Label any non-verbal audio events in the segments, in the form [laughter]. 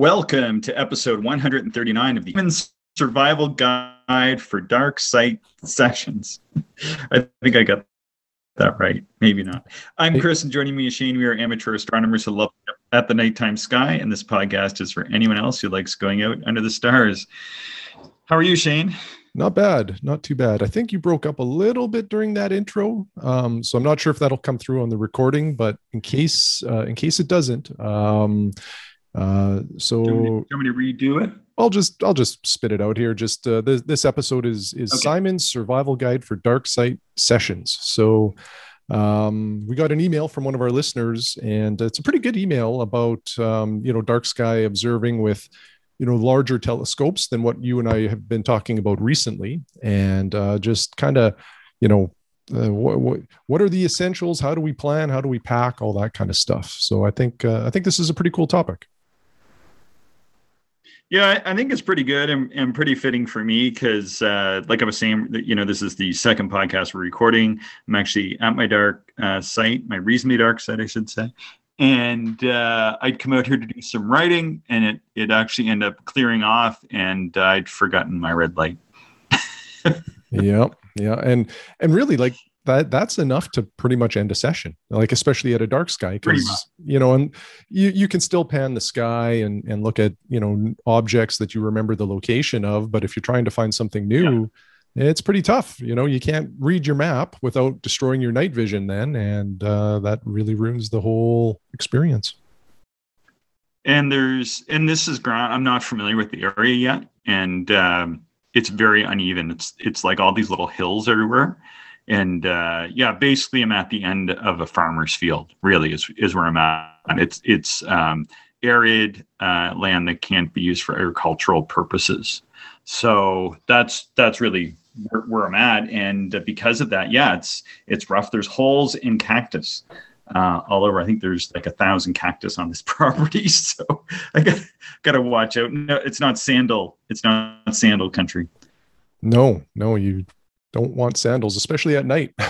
Welcome to episode 139 of the Human Survival Guide for Dark Site Sessions. [laughs] I think I got that right. Maybe not. I'm Chris, and joining me is Shane. We are amateur astronomers who love at the nighttime sky, and this podcast is for anyone else who likes going out under the stars. How are you, Shane? Not bad, not too bad. I think you broke up a little bit during that intro, um, so I'm not sure if that'll come through on the recording. But in case, uh, in case it doesn't, um, uh, so do you, want me to redo it? I'll just I'll just spit it out here. Just uh, this this episode is is okay. Simon's survival guide for dark site sessions. So um, we got an email from one of our listeners, and it's a pretty good email about um, you know dark sky observing with you know larger telescopes than what you and I have been talking about recently, and uh, just kind of you know uh, what, what, what are the essentials how do we plan how do we pack all that kind of stuff so i think uh, i think this is a pretty cool topic yeah, I think it's pretty good and, and pretty fitting for me because, uh, like I was saying, you know, this is the second podcast we're recording. I'm actually at my dark uh, site, my reasonably dark site, I should say. And uh, I'd come out here to do some writing, and it it actually ended up clearing off, and I'd forgotten my red light. [laughs] yeah, yeah, and and really, like that that's enough to pretty much end a session like especially at a dark sky because you know and you you can still pan the sky and and look at you know objects that you remember the location of but if you're trying to find something new yeah. it's pretty tough you know you can't read your map without destroying your night vision then and uh, that really ruins the whole experience. And there's and this is ground i'm not familiar with the area yet and um, it's very uneven. It's it's like all these little hills everywhere and uh, yeah, basically, I'm at the end of a farmer's field. Really, is is where I'm at. It's it's um, arid uh, land that can't be used for agricultural purposes. So that's that's really where, where I'm at, and because of that, yeah, it's it's rough. There's holes in cactus. Uh, all over. I think there's like a thousand cactus on this [laughs] property, so I got got to watch out. No, it's not sandal. It's not sandal country. No, no, you don't want sandals, especially at night. [laughs]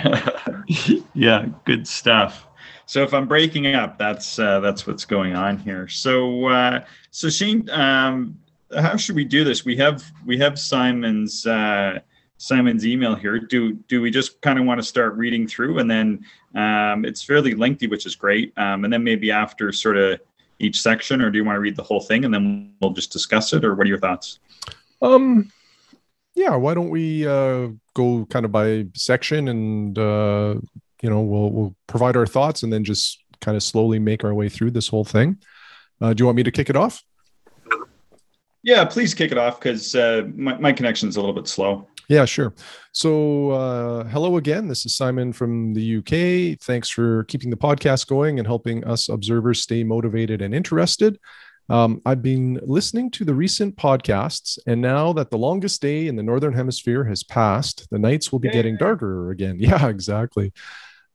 [laughs] yeah, good stuff. So if I'm breaking up, that's uh, that's what's going on here. So uh, so Shane, um, how should we do this? We have we have Simon's uh, Simon's email here. Do do we just kind of want to start reading through, and then um, it's fairly lengthy, which is great. Um, and then maybe after sort of each section, or do you want to read the whole thing and then we'll just discuss it, or what are your thoughts? Um, yeah, why don't we uh, go kind of by section and uh, you know we'll we'll provide our thoughts and then just kind of slowly make our way through this whole thing. Uh, do you want me to kick it off? Yeah, please kick it off because uh, my my connection is a little bit slow. Yeah, sure. So, uh, hello again. This is Simon from the UK. Thanks for keeping the podcast going and helping us observers stay motivated and interested. Um, I've been listening to the recent podcasts, and now that the longest day in the Northern Hemisphere has passed, the nights will be yeah. getting darker again. [laughs] Yeah, exactly.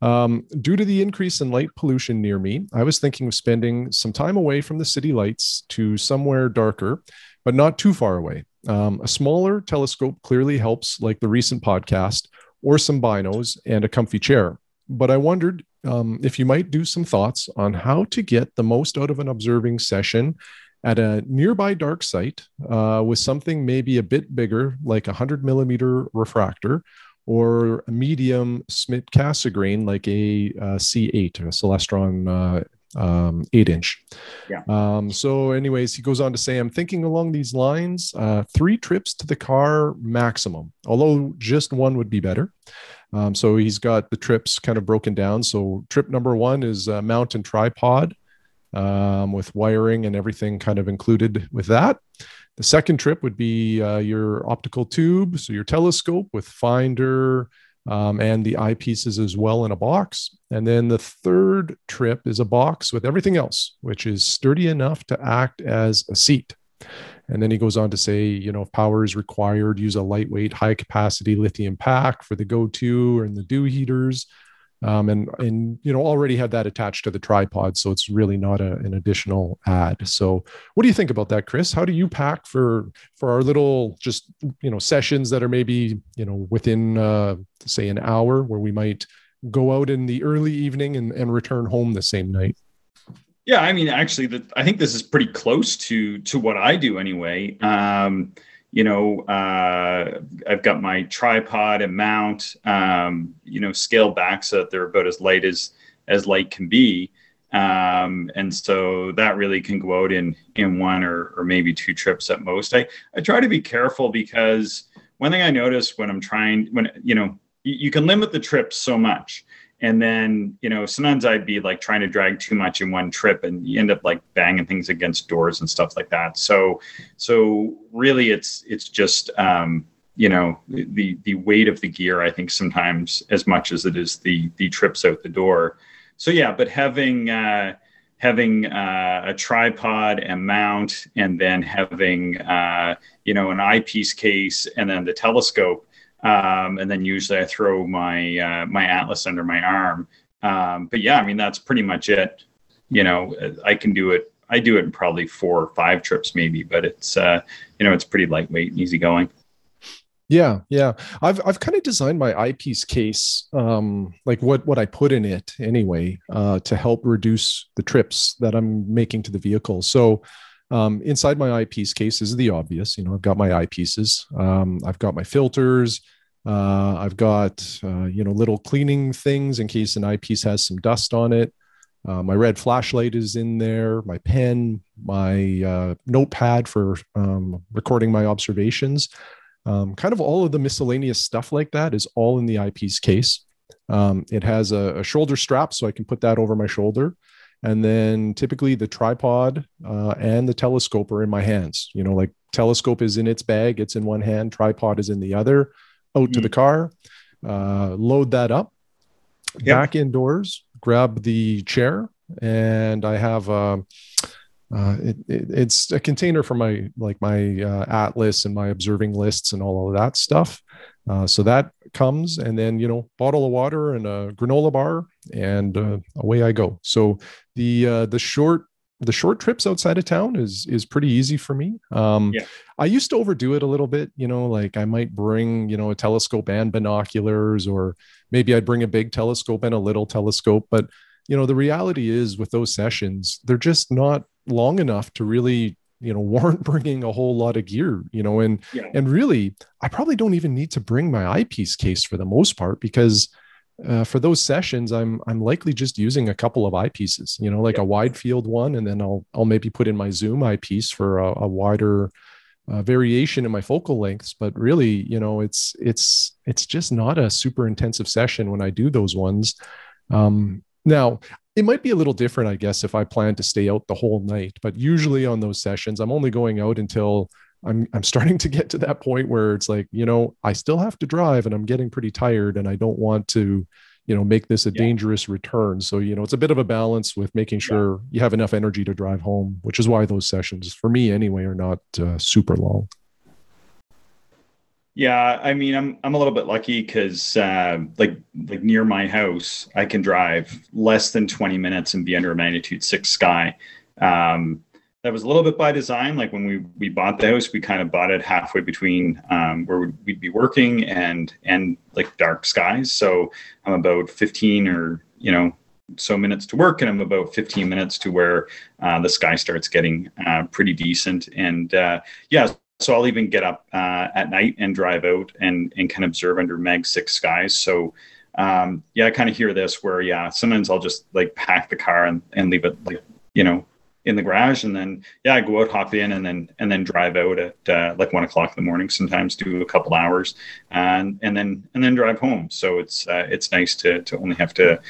Um, due to the increase in light pollution near me, I was thinking of spending some time away from the city lights to somewhere darker, but not too far away. Um, a smaller telescope clearly helps, like the recent podcast, or some binos and a comfy chair. But I wondered um, if you might do some thoughts on how to get the most out of an observing session at a nearby dark site uh, with something maybe a bit bigger, like a 100 millimeter refractor, or a medium Schmidt Cassegrain, like a uh, C8, a Celestron uh, um, eight inch. Yeah. Um, so, anyways, he goes on to say, I'm thinking along these lines uh, three trips to the car maximum, although just one would be better. Um, so he's got the trips kind of broken down. So trip number one is a mountain tripod um, with wiring and everything kind of included with that. The second trip would be uh, your optical tube, so your telescope with finder um, and the eyepieces as well in a box. And then the third trip is a box with everything else, which is sturdy enough to act as a seat. And then he goes on to say, you know, if power is required, use a lightweight, high capacity lithium pack for the go-to and the dew heaters. Um, and and you know already have that attached to the tripod, so it's really not a, an additional add. So, what do you think about that, Chris? How do you pack for for our little just you know sessions that are maybe you know within uh, say an hour, where we might go out in the early evening and, and return home the same night? Yeah, I mean, actually, I think this is pretty close to to what I do anyway. Um, you know, uh, I've got my tripod and mount, um, you know, scaled back so that they're about as light as as light can be, um, and so that really can go out in in one or or maybe two trips at most. I I try to be careful because one thing I notice when I'm trying when you know you, you can limit the trips so much and then you know sometimes i'd be like trying to drag too much in one trip and you end up like banging things against doors and stuff like that. So so really it's it's just um you know the the weight of the gear i think sometimes as much as it is the the trips out the door. So yeah but having uh having uh, a tripod and mount and then having uh, you know an eyepiece case and then the telescope um, and then usually I throw my uh, my atlas under my arm. Um, but yeah, I mean that's pretty much it. You know, I can do it. I do it in probably four or five trips maybe, but it's uh, you know it's pretty lightweight and easy going. Yeah, yeah. I've I've kind of designed my eyepiece case, um, like what what I put in it anyway, uh, to help reduce the trips that I'm making to the vehicle. So um, inside my eyepiece case is the obvious. You know, I've got my eyepieces. Um, I've got my filters. Uh, I've got uh, you know little cleaning things in case an eyepiece has some dust on it. Uh, my red flashlight is in there. My pen, my uh, notepad for um, recording my observations. Um, kind of all of the miscellaneous stuff like that is all in the eyepiece case. Um, it has a, a shoulder strap, so I can put that over my shoulder and then typically the tripod uh, and the telescope are in my hands you know like telescope is in its bag it's in one hand tripod is in the other out mm-hmm. to the mm. car uh, load that up yep. back indoors grab the chair and i have uh, uh, it, it, it's a container for my like my uh, atlas and my observing lists and all of that stuff uh, so that comes, and then you know, bottle of water and a granola bar, and uh, away I go. So the uh, the short the short trips outside of town is is pretty easy for me. Um, yeah. I used to overdo it a little bit, you know, like I might bring you know a telescope and binoculars, or maybe I'd bring a big telescope and a little telescope. But you know, the reality is with those sessions, they're just not long enough to really you know [laughs] weren't bringing a whole lot of gear you know and yeah. and really i probably don't even need to bring my eyepiece case for the most part because uh, for those sessions i'm i'm likely just using a couple of eyepieces you know like yeah. a wide field one and then i'll i'll maybe put in my zoom eyepiece for a, a wider uh, variation in my focal lengths but really you know it's it's it's just not a super intensive session when i do those ones um, now it might be a little different, I guess, if I plan to stay out the whole night. But usually on those sessions, I'm only going out until I'm I'm starting to get to that point where it's like, you know, I still have to drive and I'm getting pretty tired and I don't want to, you know, make this a yeah. dangerous return. So, you know, it's a bit of a balance with making sure yeah. you have enough energy to drive home, which is why those sessions for me anyway are not uh, super long. Yeah, I mean, I'm I'm a little bit lucky because uh, like like near my house, I can drive less than 20 minutes and be under a magnitude six sky. Um, that was a little bit by design. Like when we we bought the house, we kind of bought it halfway between um, where we'd be working and and like dark skies. So I'm about 15 or you know so minutes to work, and I'm about 15 minutes to where uh, the sky starts getting uh, pretty decent. And uh, yeah, so I'll even get up uh, at night and drive out and and of observe under Mag Six skies. So um, yeah, I kind of hear this where yeah, sometimes I'll just like pack the car and, and leave it like you know in the garage and then yeah I go out hop in and then and then drive out at uh, like one o'clock in the morning sometimes do a couple hours and and then and then drive home so it's uh, it's nice to to only have to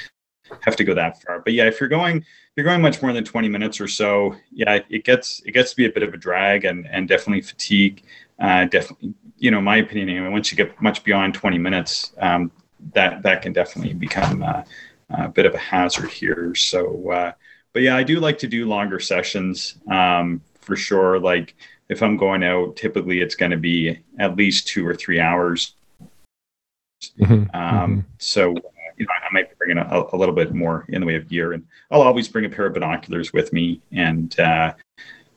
have to go that far but yeah if you're going you're going much more than 20 minutes or so, yeah, it gets it gets to be a bit of a drag and and definitely fatigue. Uh, definitely, you know, my opinion. Anyway, once you get much beyond 20 minutes, um, that that can definitely become uh, a bit of a hazard here. So, uh, but yeah, I do like to do longer sessions um, for sure. Like if I'm going out, typically it's going to be at least two or three hours. Mm-hmm. Um, mm-hmm. So you know, I might bring in a, a, little bit more in the way of gear, and I'll always bring a pair of binoculars with me, and uh,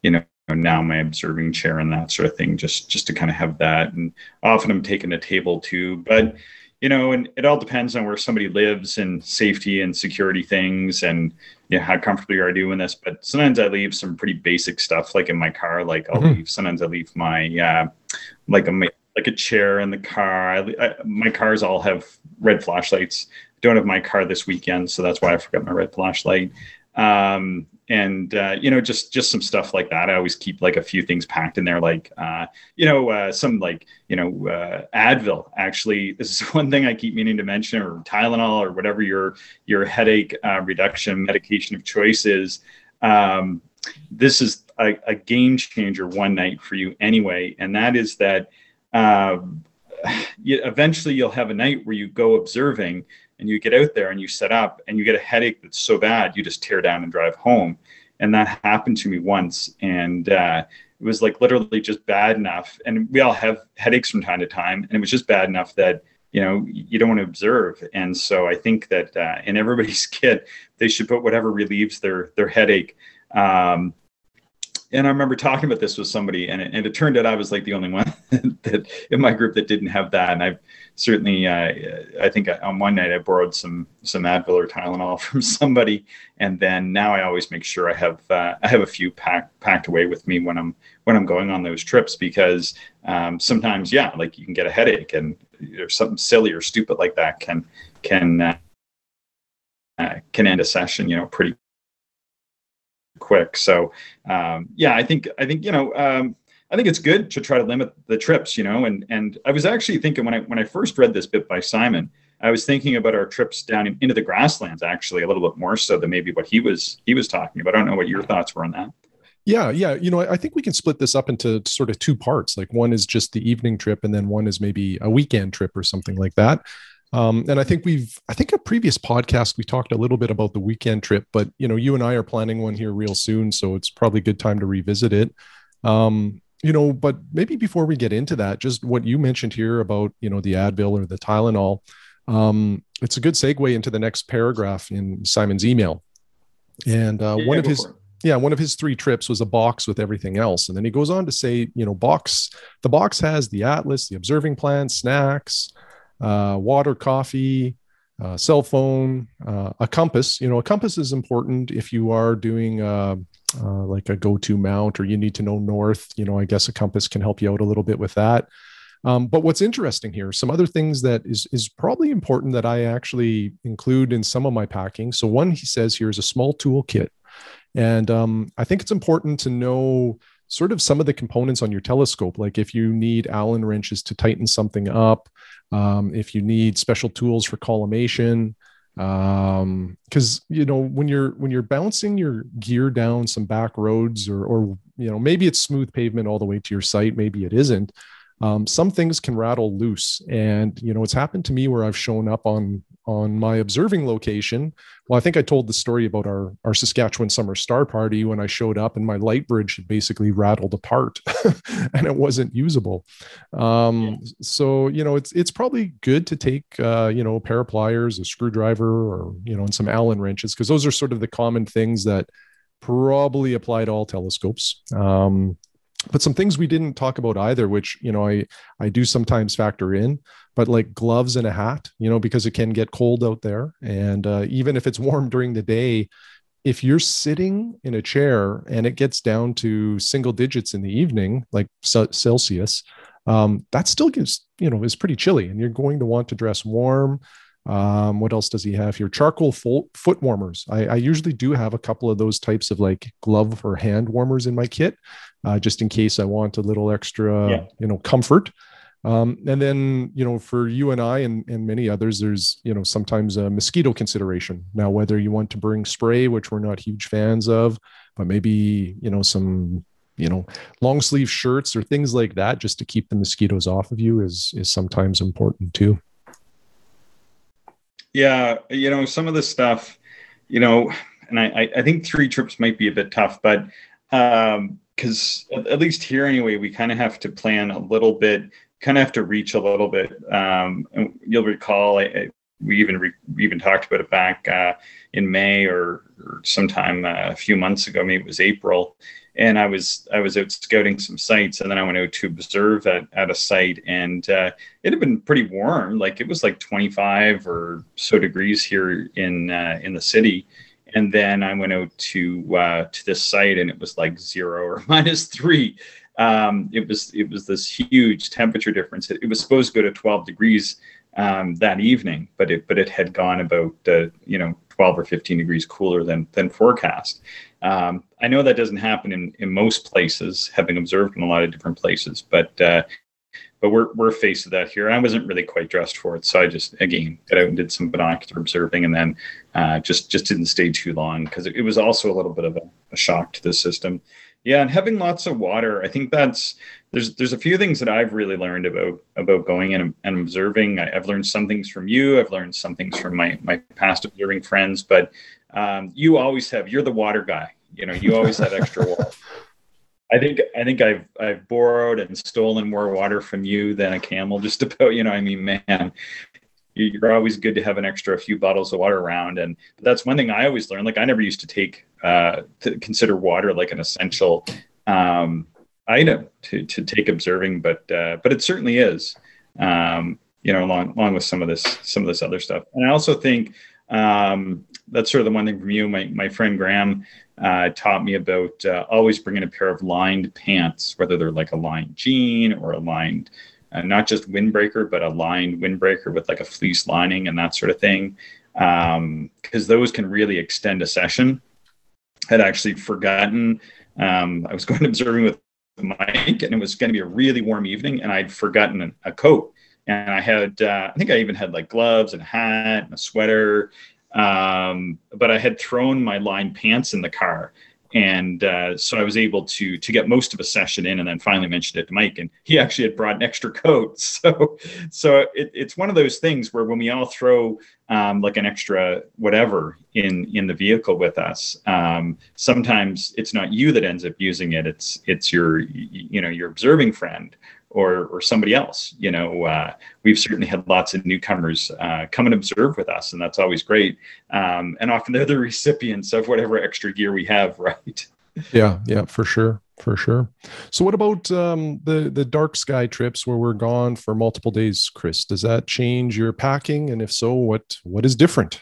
you know, now my observing chair and that sort of thing, just just to kind of have that. And often I'm taking a table too, but you know, and it all depends on where somebody lives and safety and security things and you know, how comfortable you are doing this. But sometimes I leave some pretty basic stuff, like in my car. Like I'll mm-hmm. leave. Sometimes I leave my uh, like a like a chair in the car. I, I, my cars all have red flashlights. Don't have my car this weekend, so that's why I forgot my red flashlight. Um, and uh, you know just just some stuff like that. I always keep like a few things packed in there like uh, you know uh, some like you know uh, advil. Actually [laughs] this is one thing i keep meaning to mention or tylenol or whatever your your headache uh, reduction medication of choice is. Um, this is a, a, game changer one night for you anyway and that is that um, [sighs] you, eventually you'll have a night where you go observing and you get out there and you set up and you get a headache that's so bad you just tear down and drive home. And that happened to me once and uh, it was like literally just bad enough. And we all have headaches from time to time and it was just bad enough that you know you don't want to observe. And so i think that uh, in everybody's [laughs] kit they should put whatever relieves their their headache. Um, and I remember talking about this with somebody, and it, and it turned out I was like the only one [laughs] that in my group that didn't have that. And I've certainly, uh, I think on one night I borrowed some some Advil or Tylenol [laughs] from somebody, and then now I always make sure I have uh, I have a few packed packed away with me when I'm when I'm going on those trips because um, sometimes, yeah, like you can get a headache, and or something silly or stupid like that can can uh, uh can end a session, you know, pretty quick. So um, yeah, I think I think you know um, I think it's good to try to limit the trips. You know, and and I was actually thinking when I when I first read this bit by Simon, I was thinking about our trips down in, into the grasslands actually a little bit more so than maybe what he was he was talking about. I don't know what your thoughts were on that. Yeah, yeah. You know, I think we can split this up into sort of two parts. Like one is just the evening trip, and then one is maybe a weekend trip or something like that. Um, and I think we've, I think a previous podcast we talked a little bit about the weekend trip, but you know, you and I are planning one here real soon, so it's probably a good time to revisit it. Um, you know, but maybe before we get into that, just what you mentioned here about you know the Advil or the Tylenol, um, it's a good segue into the next paragraph in Simon's email. And uh, yeah, one of his yeah one of his three trips was a box with everything else and then he goes on to say you know box the box has the atlas the observing plan snacks uh, water, coffee, uh, cell phone, uh, a compass. You know, a compass is important if you are doing uh, uh, like a go-to mount or you need to know north. You know, I guess a compass can help you out a little bit with that. Um, but what's interesting here, some other things that is is probably important that I actually include in some of my packing. So one he says here is a small toolkit, and um, I think it's important to know sort of some of the components on your telescope. Like if you need Allen wrenches to tighten something up, um, if you need special tools for collimation um because you know when you're when you're bouncing your gear down some back roads or or you know maybe it's smooth pavement all the way to your site maybe it isn't um, some things can rattle loose and you know it's happened to me where i've shown up on on my observing location. Well, I think I told the story about our our Saskatchewan summer star party when I showed up and my LightBridge had basically rattled apart [laughs] and it wasn't usable. Um, yeah. So you know, it's it's probably good to take uh, you know a pair of pliers, a screwdriver, or you know, and some Allen wrenches because those are sort of the common things that probably apply to all telescopes. Um, but some things we didn't talk about either which you know i i do sometimes factor in but like gloves and a hat you know because it can get cold out there. And uh, even if it's [laughs] warm during the day if you're sitting in a chair and it gets down to single digits in the evening like celsius um, that still gives you know is pretty chilly and you're going to want to dress warm um, what else does he have here? Charcoal fo- foot warmers. I, I, usually do have a couple of those types of like glove or hand warmers in my kit, uh, just in case I want a little extra, yeah. you know, comfort. Um, and then, you know, for you and I and, and many others, there's, you know, sometimes a mosquito consideration. Now, whether you want to bring spray, which we're not huge fans of, but maybe, you know, some, you know, long sleeve shirts or things like that, just to keep the mosquitoes off of you is, is sometimes important too. Yeah, you know, some of the stuff, you know, and I, I think three trips might be a bit tough, but because um, at least here anyway, we kind of have to plan a little bit, kind of have to reach a little bit. Um, and you'll recall, I, I, we even re, we even talked about it back uh, in May or, or sometime uh, a few months ago. Maybe it was April, and I was I was out scouting some sites, and then I went out to observe at, at a site, and uh, it had been pretty warm, like it was like 25 or so degrees here in uh, in the city, and then I went out to uh, to this site, and it was like zero or [laughs] minus three. Um, it was it was this huge temperature difference. It, it was supposed to go to 12 degrees um, that evening, but it but it had gone about uh, you know 12 or 15 degrees cooler than than forecast. Um, I know that doesn't happen in, in most places, having observed in a lot of different places, but uh, but we're we're faced with that here. I wasn't really quite dressed for it, so I just again got out and did some binocular observing, and then uh, just just didn't stay too long because it, it, was also a little bit of a, a shock to the system. Yeah, and having lots of water, I think that's there's there's a few things that I've really learned about about going and, and observing. I, have learned some things from you. I've learned some things from my my past observing friends. But um, you always have you're the water guy. You know, you always have extra water. [laughs] I think I think I've I've borrowed and stolen more water from you than a camel. Just about you know. I mean, man, you're always good to have an extra few bottles of water around and that's one thing i always learned like i never used to take uh, to consider water like an essential um, item to, to take observing, but uh, but it certainly is. Um, you know, along along with some of this some of this other stuff. And I also think um, that's sort of the one thing from you. My my friend Graham uh, taught me about uh, always bringing a pair of lined pants, whether they're like a lined jean or a lined, uh, not just windbreaker, but a lined windbreaker with like a fleece lining and that sort of thing, because um, those can really extend a session. Had actually forgotten. Um, I was [laughs] going observing with Mike, and it was going to be a really warm evening, and I'd forgotten a coat, and I had, uh, I think I even had like gloves and a hat and a sweater, um, but I had thrown my lined pants in the car, and uh, so I was able to to get most of a session in, and then finally mentioned it to Mike, and he actually had brought an extra coat. [laughs] So, so it, it's one of those things where when we all throw um, like an extra whatever in in the vehicle with us, um, sometimes it's not you that ends up using it; it's it's your you know your observing friend or or somebody else. You know, uh, we've certainly had lots of newcomers uh, come and observe with us, and that's always great. Um, and often they're the [laughs] recipients of whatever extra gear we have, [laughs] right? Yeah, yeah, for sure, for sure. So, what about um, the the dark sky trips where we're gone for multiple days, Chris? Does that change your packing, and if so, what what is different?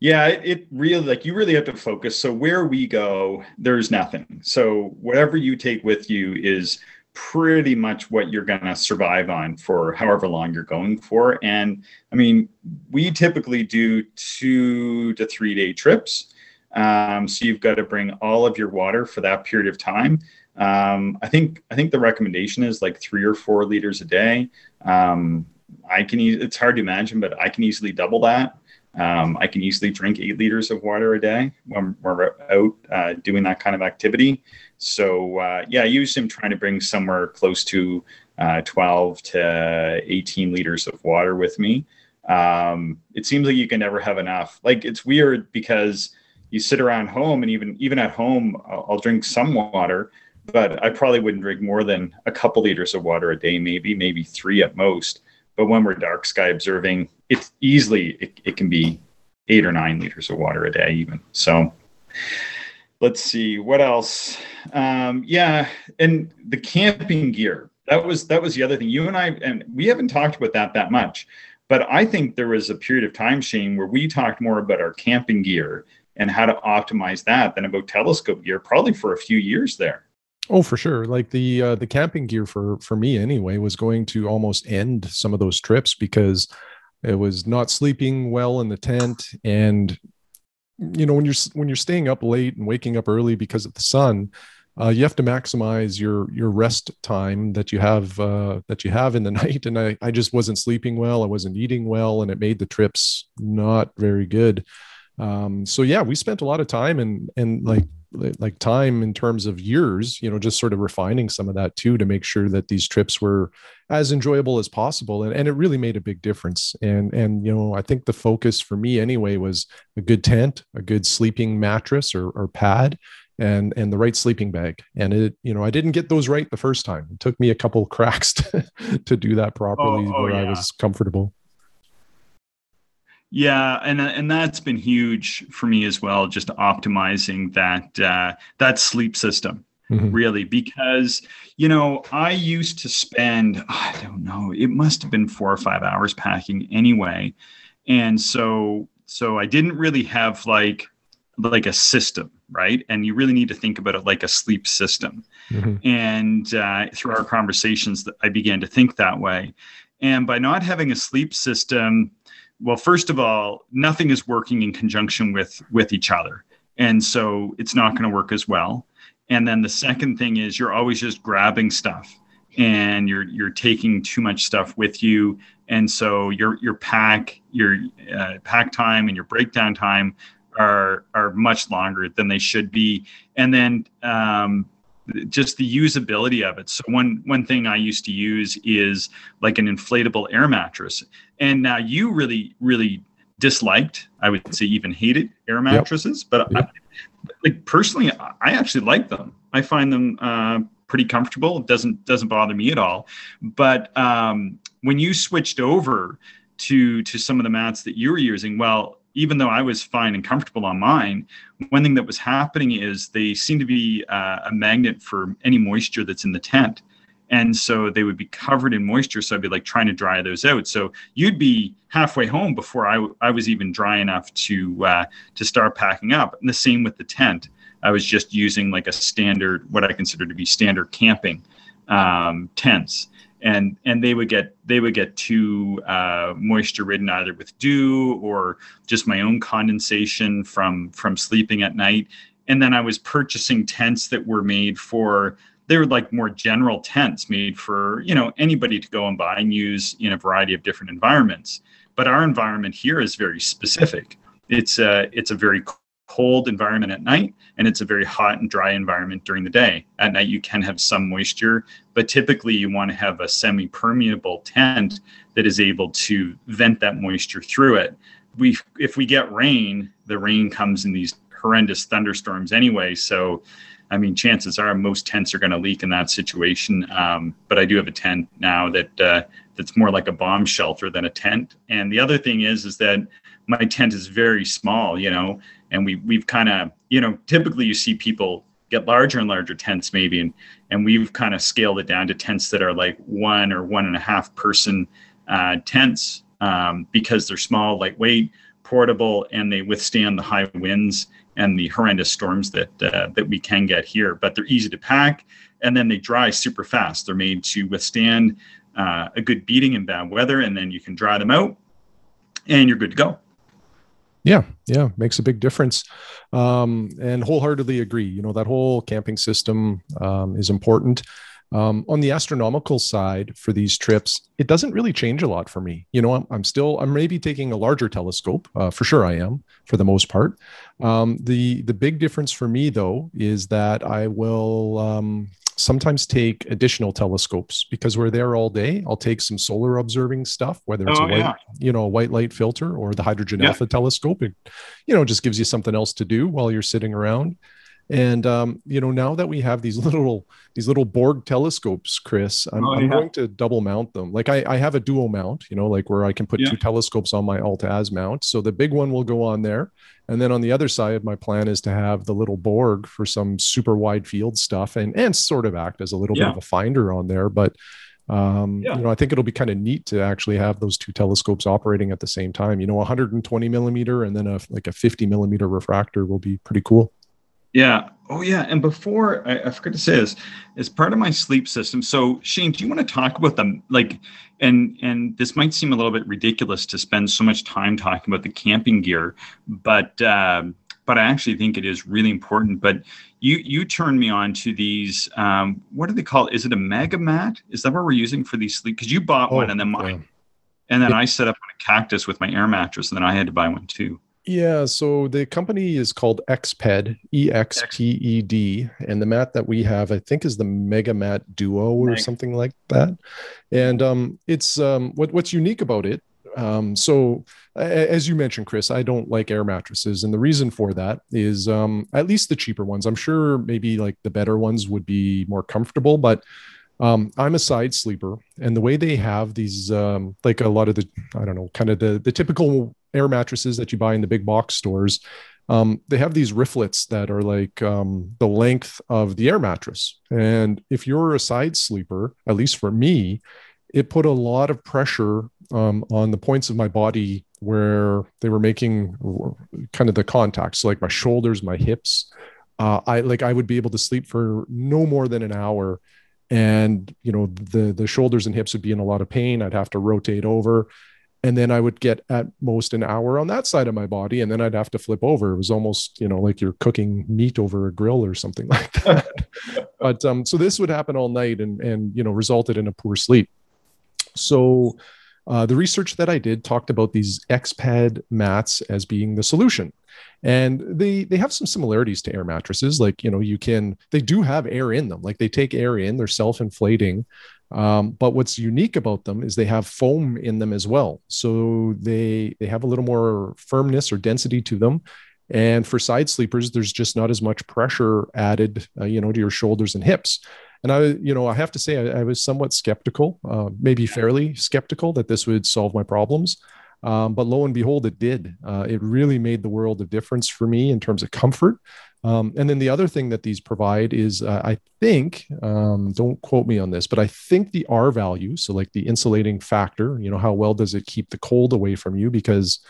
Yeah, it, really like you really have to focus. So where we go, there's nothing. So whatever you take with you is pretty much what you're going to survive on for however long you're going for. And I mean, we typically do two to three day trips. Um, so you've got to bring all of your water for that period of time. Um, I think I think the recommendation is like three or four liters a day. Um, I can. It's hard to imagine, but I can easily double that. Um, I can easily drink eight liters of water a day when we're out uh, doing that kind of activity. So uh, yeah, usually I'm trying to bring somewhere close to uh, 12 to 18 liters of water with me. Um, it seems like you can never have enough. Like it's weird because you sit around home and even even at home, I'll, I'll drink some water, but I probably wouldn't drink more than a couple liters of water a day, maybe maybe three at most. But when we're dark sky observing, it's easily it, it can be eight or nine liters of water a day even. So let's see what else. Um, yeah, and the camping gear. That was that was the other thing. You and I and we haven't talked about that that much, but I think there was a period of time, Shane, where we talked more about our camping gear and how to optimize that than about telescope gear, probably for a few years there. Oh, for sure. Like the uh, the camping gear for for me anyway was going to almost end some of those trips because it was not sleeping well in the tent and you know when you're when you're staying up late and waking up early because of the sun uh, you have to maximize your your rest time that you have uh, that you have in the [laughs] night. And I, I just wasn't sleeping well. I wasn't eating well and it made the trips not very good. Um, so yeah we spent a lot of time and and like like time in terms of years you know just sort of refining some of that too to make sure that these trips were as enjoyable as possible and, and it really made a big difference. And and you know i think the focus for me anyway was a good tent a good sleeping mattress or, or pad and and the right sleeping bag. And it you know i didn't get those right the first time. It took me a couple [laughs] cracks to, to do that oh, properly oh, oh, where yeah. i was comfortable Yeah, and and that's been huge for me as well. Just optimizing that uh, that sleep system, mm-hmm. really, because you know I used to spend I don't know it must have been four or five hours packing anyway, and so so I didn't really have like like a system, right? And you really need to think about it like a sleep system. Mm-hmm. And uh, through our conversations, I began to think that way. And by not having a sleep system, well, first of all, nothing is working in conjunction with with each other, and so it's not going to work as well. And then the second thing is you're always just grabbing stuff, and you're you're taking too much stuff with you, and so your your pack your uh, pack time and your breakdown time are are much longer than they should be. And then um, just the usability of it. So one one thing I used to use is like an inflatable air mattress, and now you really really disliked, I would say even hated air mattresses, yep. but yep. I, like personally, I actually like them. I find them uh, pretty comfortable. It doesn't doesn't bother me at all. But um, when you switched over to to some of the mats that you were using, well, even though I was fine and comfortable on mine, one thing that was happening is they seem to be uh, a magnet for any moisture that's in the tent. And so they would be covered in moisture. So I'd be like trying to dry those out. So you'd be halfway home before I, I was even dry enough to uh, to start packing up. And the same with the tent. I was just using like a standard, what I consider to be standard camping um, tents and and they would get they would get too uh, moisture ridden either with dew or just my own condensation from from sleeping at night. And then i was purchasing tents that were made for they were like more general tents made for you know anybody to go and buy and use in a variety of different environments. But our environment here is very specific. It's a it's a very cold environment at night and it's a very hot and dry environment during the day. At night, you can have some moisture, but typically you want to have a semi permeable tent that is able to vent that moisture through it. We, if we get rain, the rain comes in these horrendous thunderstorms anyway. So, I mean, chances are most tents are going to leak in that situation. Um, but I do have a tent now that uh, that's more like a bomb shelter than a tent. And the other thing is, is that my tent is very small. You know, and we we've kind of you know typically you see people get larger and larger tents maybe and and we've kind of scaled it down to tents that are like one or one and a half person uh, tents um, because they're small lightweight portable and they withstand the high winds and the horrendous storms that uh, that we can get here. But they're easy to pack and then they dry super fast. They're made to withstand uh, a good beating in bad weather and then you can dry them out and you're good to go yeah, yeah, makes a big difference. Um, and wholeheartedly agree. You know, that whole camping system um, is important. Um, on the astronomical side for these trips, it doesn't really change a lot for me. You know, I'm, I'm still, I'm maybe taking a larger telescope. Uh, for sure, I am for the most part. Um, the the big difference for me though is that I will um, sometimes take additional telescopes because we're there all day. I'll take some solar observing stuff, whether it's oh, a white, yeah. you know, a white light filter or the hydrogen yeah. alpha telescope. It, you know, just gives you something else to do while you're sitting around. And um, you know, now that we have these [laughs] little these little Borg telescopes, Chris, I'm, oh, yeah. I'm going to double mount them. Like I, I have a dual mount, you know, like where I can put two telescopes on my Alt-Az mount. So the big one will go on there, and then on the other side, my plan is to have the little Borg for some super wide field stuff and and sort of act as a little yeah. bit of a finder on there. But um, yeah. you know, I think it'll be kind of neat to actually have those two telescopes operating at the same time. You know, 120 millimeter and then a like a 50 millimeter refractor will be pretty cool. Yeah. Oh, yeah. And before I, I forgot to say this, as part of my sleep system. So, Shane, do you want to talk about them? Like, and and this might seem a little bit ridiculous to spend so much time talking about the camping gear, but uh, but I actually think it is really important. But you you turned me on to these. Um, what do they call? It? Is it a mega mat? Is that what we're using for these sleep? Because you bought oh, one and then mine, yeah. and then yeah. I set up on a cactus with my air mattress, and then I had to buy one too. Yeah, so the company is called Exped, E X P E D, and the mat that we have, I think, is the Mega Mat Duo or something like that. And um, it's um, what, what's unique about it. Um, so, as you mentioned, Chris, I don't like air mattresses, and the reason for that is um, at least the cheaper ones. I'm sure maybe like the better ones would be more comfortable, but um, I'm a side sleeper, and the way they have these, um, like a lot of the, I don't know, kind of the the typical air mattresses that you buy in the big box stores, um, they have these riflets that are like um, the length of the air mattress. And if you're a side sleeper, at least for me, it put a lot of pressure um, on the points of my body where they were making kind of the contacts, so like my shoulders, my hips. Uh, I like I would be able to sleep for no more than an hour and you know the the shoulders and hips would be in a lot of pain. I'd have to rotate over and then i would get at most an hour on that side of my body and then i'd have to flip over. It was almost you know like you're cooking meat over a grill or something [laughs] like that. [laughs] But um so this would happen all night and and you know resulted in a poor sleep. So uh, the research that I did talked about these Exped mats as being the solution. And they they have some similarities to air mattresses. Like you know you can they do have air in them. Like they take air in they're self-inflating. Um, but what's unique about them is they have foam in them as well. So they they have a little more firmness or density to them. And for side sleepers there's just not as much pressure added uh, you know to your shoulders and hips and i you know i have to say i, I was somewhat skeptical uh, maybe fairly skeptical that this would solve my problems um, but lo and behold, it did. Uh, it really made the world of difference for me in terms of comfort. Um, and then the other thing that these provide is, uh, I think, um, don't quote me on this, but I think the R value, so like the insulating factor, you know, how well does it keep the cold away from you? Because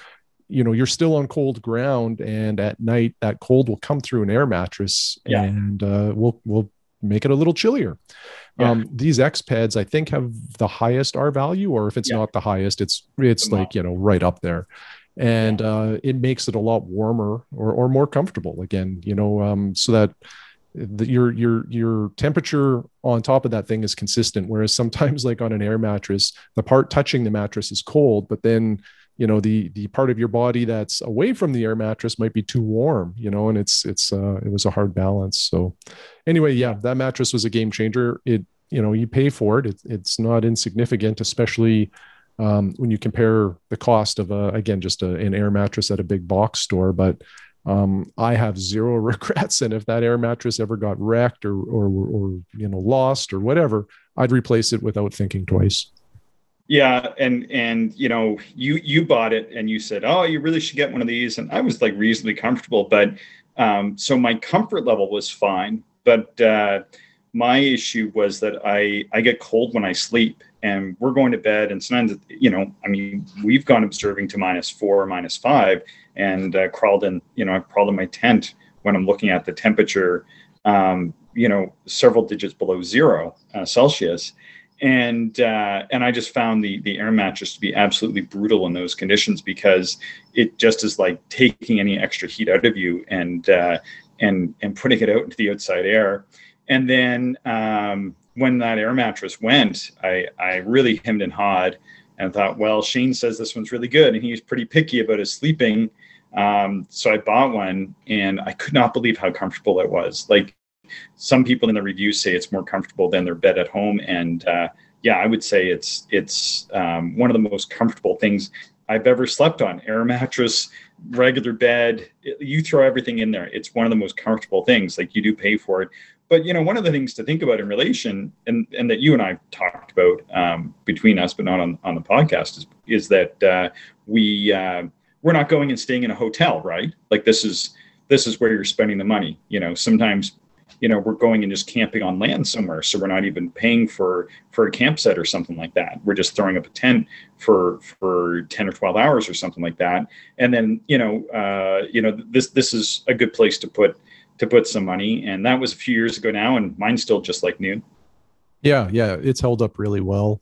you know you're still on cold ground and at night that cold will come through an air mattress yeah. and uh, we'll we'll make it a little chillier yeah. Um, these Expeds, I think, have the highest R value, or if it's yeah. not the highest, it's it's like you know right up there, and uh, it makes it a lot warmer or or more comfortable. Again, you know, um, so that the, your your your temperature on top of that thing is consistent. Whereas sometimes, [laughs] like on an air mattress, the part touching the mattress is cold, but then you know the the part of your body that's away from the air mattress might be too warm you know and it's it's uh it was a hard balance so anyway yeah that mattress was a game changer it you know you pay for it, it it's not insignificant especially um, when you compare the cost of a again just a, an air mattress at a big box store but um, I have zero [laughs] regrets. And if that air mattress ever got wrecked or, or, or, you know, lost or whatever, I'd replace it without thinking twice. Yeah, and and you know, you you bought it and you said, "Oh, you really should get one of these." And I was like reasonably comfortable, but um, so my comfort level was fine, but uh, my issue was that I I get cold when I sleep, and we're going to bed, and sometimes you know, I mean, we've gone observing to minus four, minus five, and uh, crawled in, you know, I've crawled in my tent when I'm looking at the temperature, um, you know, several digits below zero uh, Celsius and uh, and I just found the the air mattress to be absolutely brutal in those conditions because it just is like taking any extra heat out of you and uh, and and putting it out into the outside air. And then um, when that air mattress went, I I really hemmed and hawed and thought, well, Shane says this one's really good, and he's pretty picky about his sleeping. Um, so I bought one, and I could not believe how comfortable it was. Like some people in the reviews say it's more comfortable than their bed at home, and uh, yeah, I would say it's it's um, one of the most comfortable things I've ever slept on. Air mattress, regular bed, it, you throw everything in there. It's one of the most comfortable things. Like you do pay for it, but you know one of the things to think about in relation, and and that you and I talked about um, between us, but not on on the podcast, is is that uh, we uh, we're not going and staying in a hotel, right? Like this is this is where you're spending the money. You know, sometimes you know we're going and just camping on land somewhere so we're not even paying for for a campsite or something like that. We're just throwing up a tent for for 10 or 12 hours or something like that. And then you know uh, you know this this is a good place to put to put some money and that was a few years ago now and mine's still just like new. Yeah yeah it's held up really well.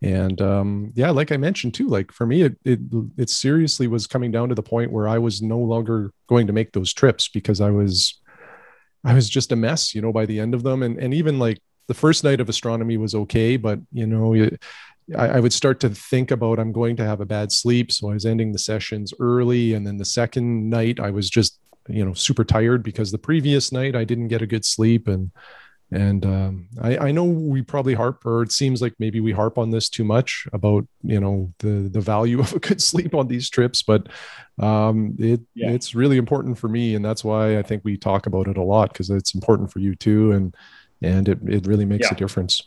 And um, yeah like i mentioned too like for me it, it it seriously was coming down to the point where i was no longer going to make those trips because i was I was just a mess, you know, by the end of them. And, and even like the first night of astronomy was okay, but you know, I, I, would start to think about I'm going to have a bad sleep. So I was ending the sessions early. And then the second night I was just, you know, super tired because the previous night I didn't get a good sleep. And and um, I, I know we probably harp, or it seems like maybe we harp on this too much about you know the the value [laughs] of a good sleep on these trips, but um, it yeah. it's really important for me, and that's why I think we talk about it a lot because it's important for you too, and and it it really makes yeah. a difference.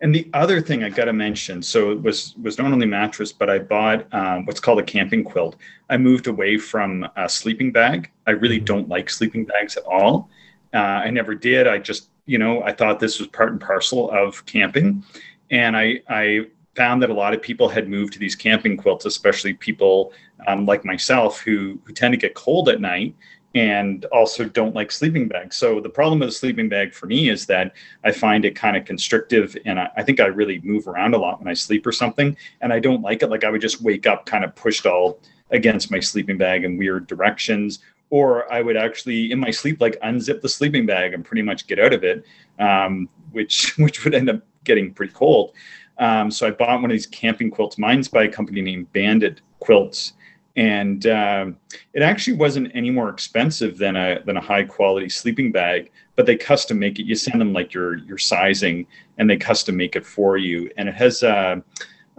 and the other thing I got to mention, so it was was not only mattress, but I bought um, what's called a camping quilt. I moved away from a sleeping bag. I really mm-hmm. don't like sleeping bags at all. Uh, I never did. I just, you know, I thought this was part and parcel of camping, and I I found that a lot of people had moved to these camping quilts, especially people um, like myself who who tend to get cold at night and also don't like sleeping bags. So the problem with a sleeping bag for me is that I find it kind of constrictive and I, I, think I really move around a lot when I sleep or something. And I don't like it. Like I would just wake up kind of pushed all against my sleeping bag in weird directions. Or I would actually in my sleep like unzip the sleeping bag and pretty much get out of it, um, which [laughs] which would end up getting pretty cold. Um, so I bought one of these camping quilts. Mine's by a company named Bandit Quilts and uh, it actually wasn't any more expensive than a than a high quality sleeping bag but they custom make it you send them like your your sizing and they custom make it for you and it has uh,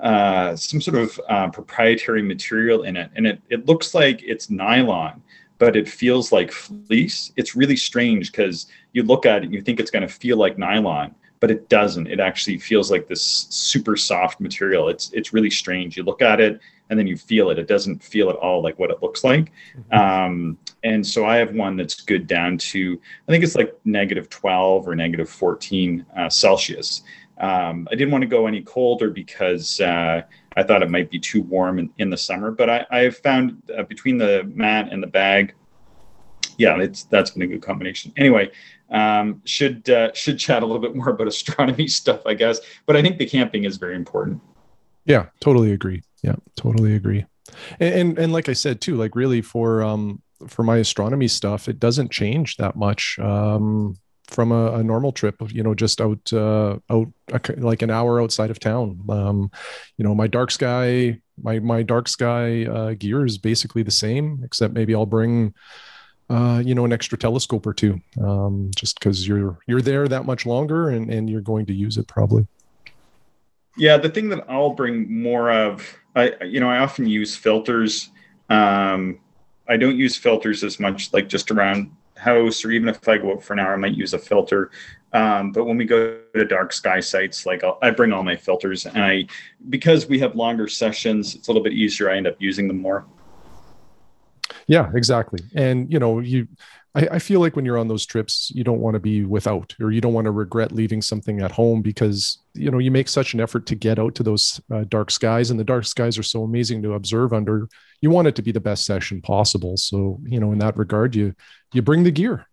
uh, some sort of uh, proprietary material in it and it, it looks like it's nylon but it feels like fleece it's really strange because you look at it and you think it's going to feel like nylon but it doesn't it actually feels like this super soft material it's it's really strange you look at it and then you feel it. It doesn't feel at all like what it looks like. Mm-hmm. Um, and so I have one that's good down to, I think it's like negative 12 or negative 14 uh, Celsius. Um, I didn't want to go any colder because uh, I thought it might be too warm in, in the summer. But I, I found uh, between the mat and the bag, yeah, it's that's been a good combination. Anyway, um, should uh, should chat a little bit more about astronomy [laughs] stuff, I guess. But I think the camping is very important. Yeah, totally agree yeah totally agree and, and, and like i said too like really for um for my astronomy stuff it doesn't change that much um from a, a normal trip you know just out uh out like an hour outside of town um you know my dark sky my my dark sky uh, gear is basically the same except maybe i'll bring uh, you know, an extra telescope or two, um, just because you're you're there that much longer and and you're going to use it probably. Yeah, the thing that I'll bring more of I you know I often use filters. Um, I don't use filters as much, like just around house, or even if I go out for an hour, I might use a filter. Um, but when we go to dark sky sites, like I'll, I bring all my filters, and I because we have longer sessions, it's a little bit easier. I end up using them more. Yeah, exactly. And you know, you I, I feel like when you're on those trips, you don't want to be without, or you don't want to regret leaving something at home because you know you make such an effort to get out to those uh, dark skies, and the dark skies are so amazing to observe under. You want it to be the best session possible. So you know, in that regard, you you bring the gear.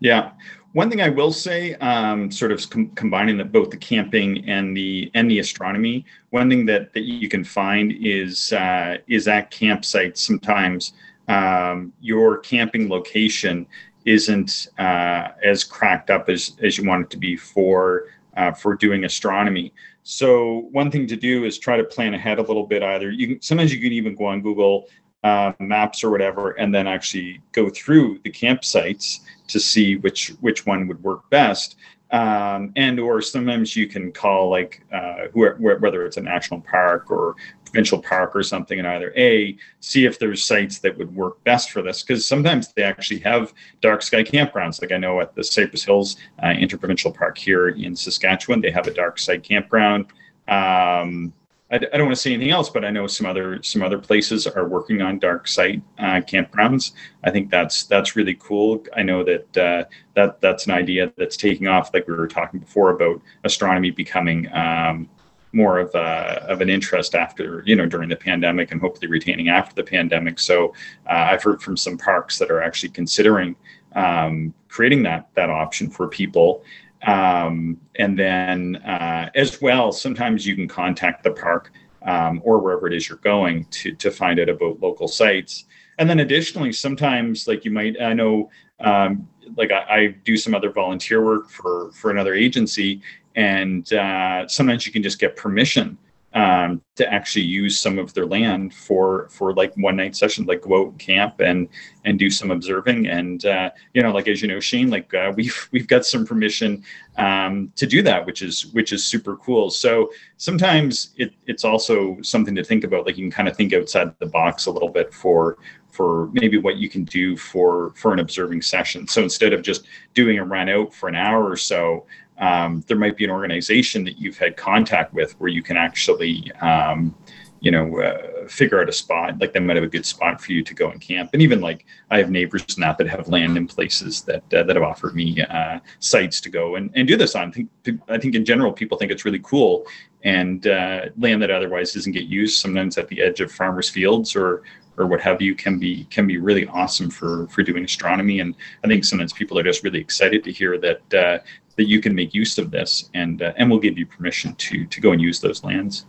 Yeah. One thing I will say, um, sort of com- combining the, both the camping and the and the astronomy. One thing that that you can find is uh, is at campsites sometimes um, your camping location isn't uh, as cracked up as, as you want it to be for uh, for doing astronomy. So one thing to do is try to plan ahead a little bit. Either you can, sometimes you can even go on Google uh, Maps or whatever, and then actually go through the campsites to see which which one would work best. Um, and or sometimes you can call like uh, whether it's a national park or provincial park or something and either a see if there's sites that would work best for this because sometimes they actually have dark sky campgrounds like i know at the cypress hills uh, interprovincial park here in saskatchewan they have a dark sky campground um, I, I, don't want to say anything else, but I know some other some other places are working on dark site uh, campgrounds. I think that's that's really cool. I know that uh, that that's an idea that's taking off, like we were talking before about astronomy becoming um, more of a, of an interest after you know during the pandemic and hopefully retaining after the pandemic. So uh, I've heard from some parks that are actually considering um, creating that that option for people. Um, and then uh, as well, sometimes you can contact the park um, or wherever it is you're going to to find out about local sites. And then additionally, sometimes like you might I know um, like I, I, do some other volunteer work for for another agency and uh, sometimes you can just get permission um, to actually use some of their land for for like one night session, like go out camp and and do some observing. And uh, you know, like as you know, Shane, like uh, [laughs] we've we've got some permission um, to do that, which is which is super cool. So sometimes it, it's also something to think about. Like you can kind of think outside the box a little bit for for maybe what you can do for for an observing session. So instead of just doing a run out for an hour or so, um, there might be an organization that you've had contact with where you can actually um, you know, uh, figure out a spot. Like they might have a good spot for you to go and camp. And even like I have neighbors now that have land in places that uh, that have offered me uh, sites to go and, and do this on. I think I think in general people think it's really cool and uh, land that otherwise doesn't get used. Sometimes at the edge of farmers' fields or or what have you can be can be really awesome for for doing astronomy. And I think sometimes people are just really excited to hear that uh, that you can make use of this and uh, and we'll give you permission to to go and use those lands.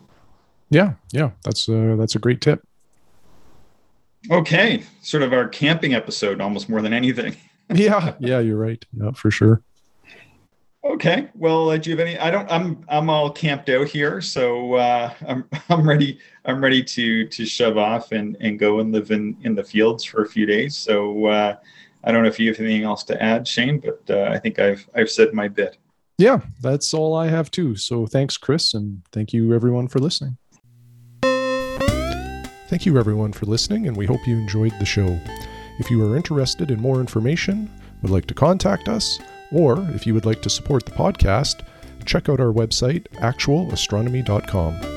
Yeah, yeah, that's uh, that's a great tip. Okay, sort of our camping episode, almost more than anything. [laughs] yeah, yeah, you're right. Yeah, for sure. Okay, well, uh, do you have any? I don't. I'm I'm all camped out here, so uh, I'm [laughs] I'm ready. I'm ready to to shove off and and go and live in in the fields for a few days. So uh, I don't know if you have anything else to add, Shane, but uh, I think I've I've said my bit. Yeah, that's all I have too. So thanks, Chris, and thank you everyone for listening. Thank you, everyone, for listening, and we hope you enjoyed the show. If you are interested in more information, would like to contact us, or if you would like to support the podcast, check out our website, actualastronomy.com.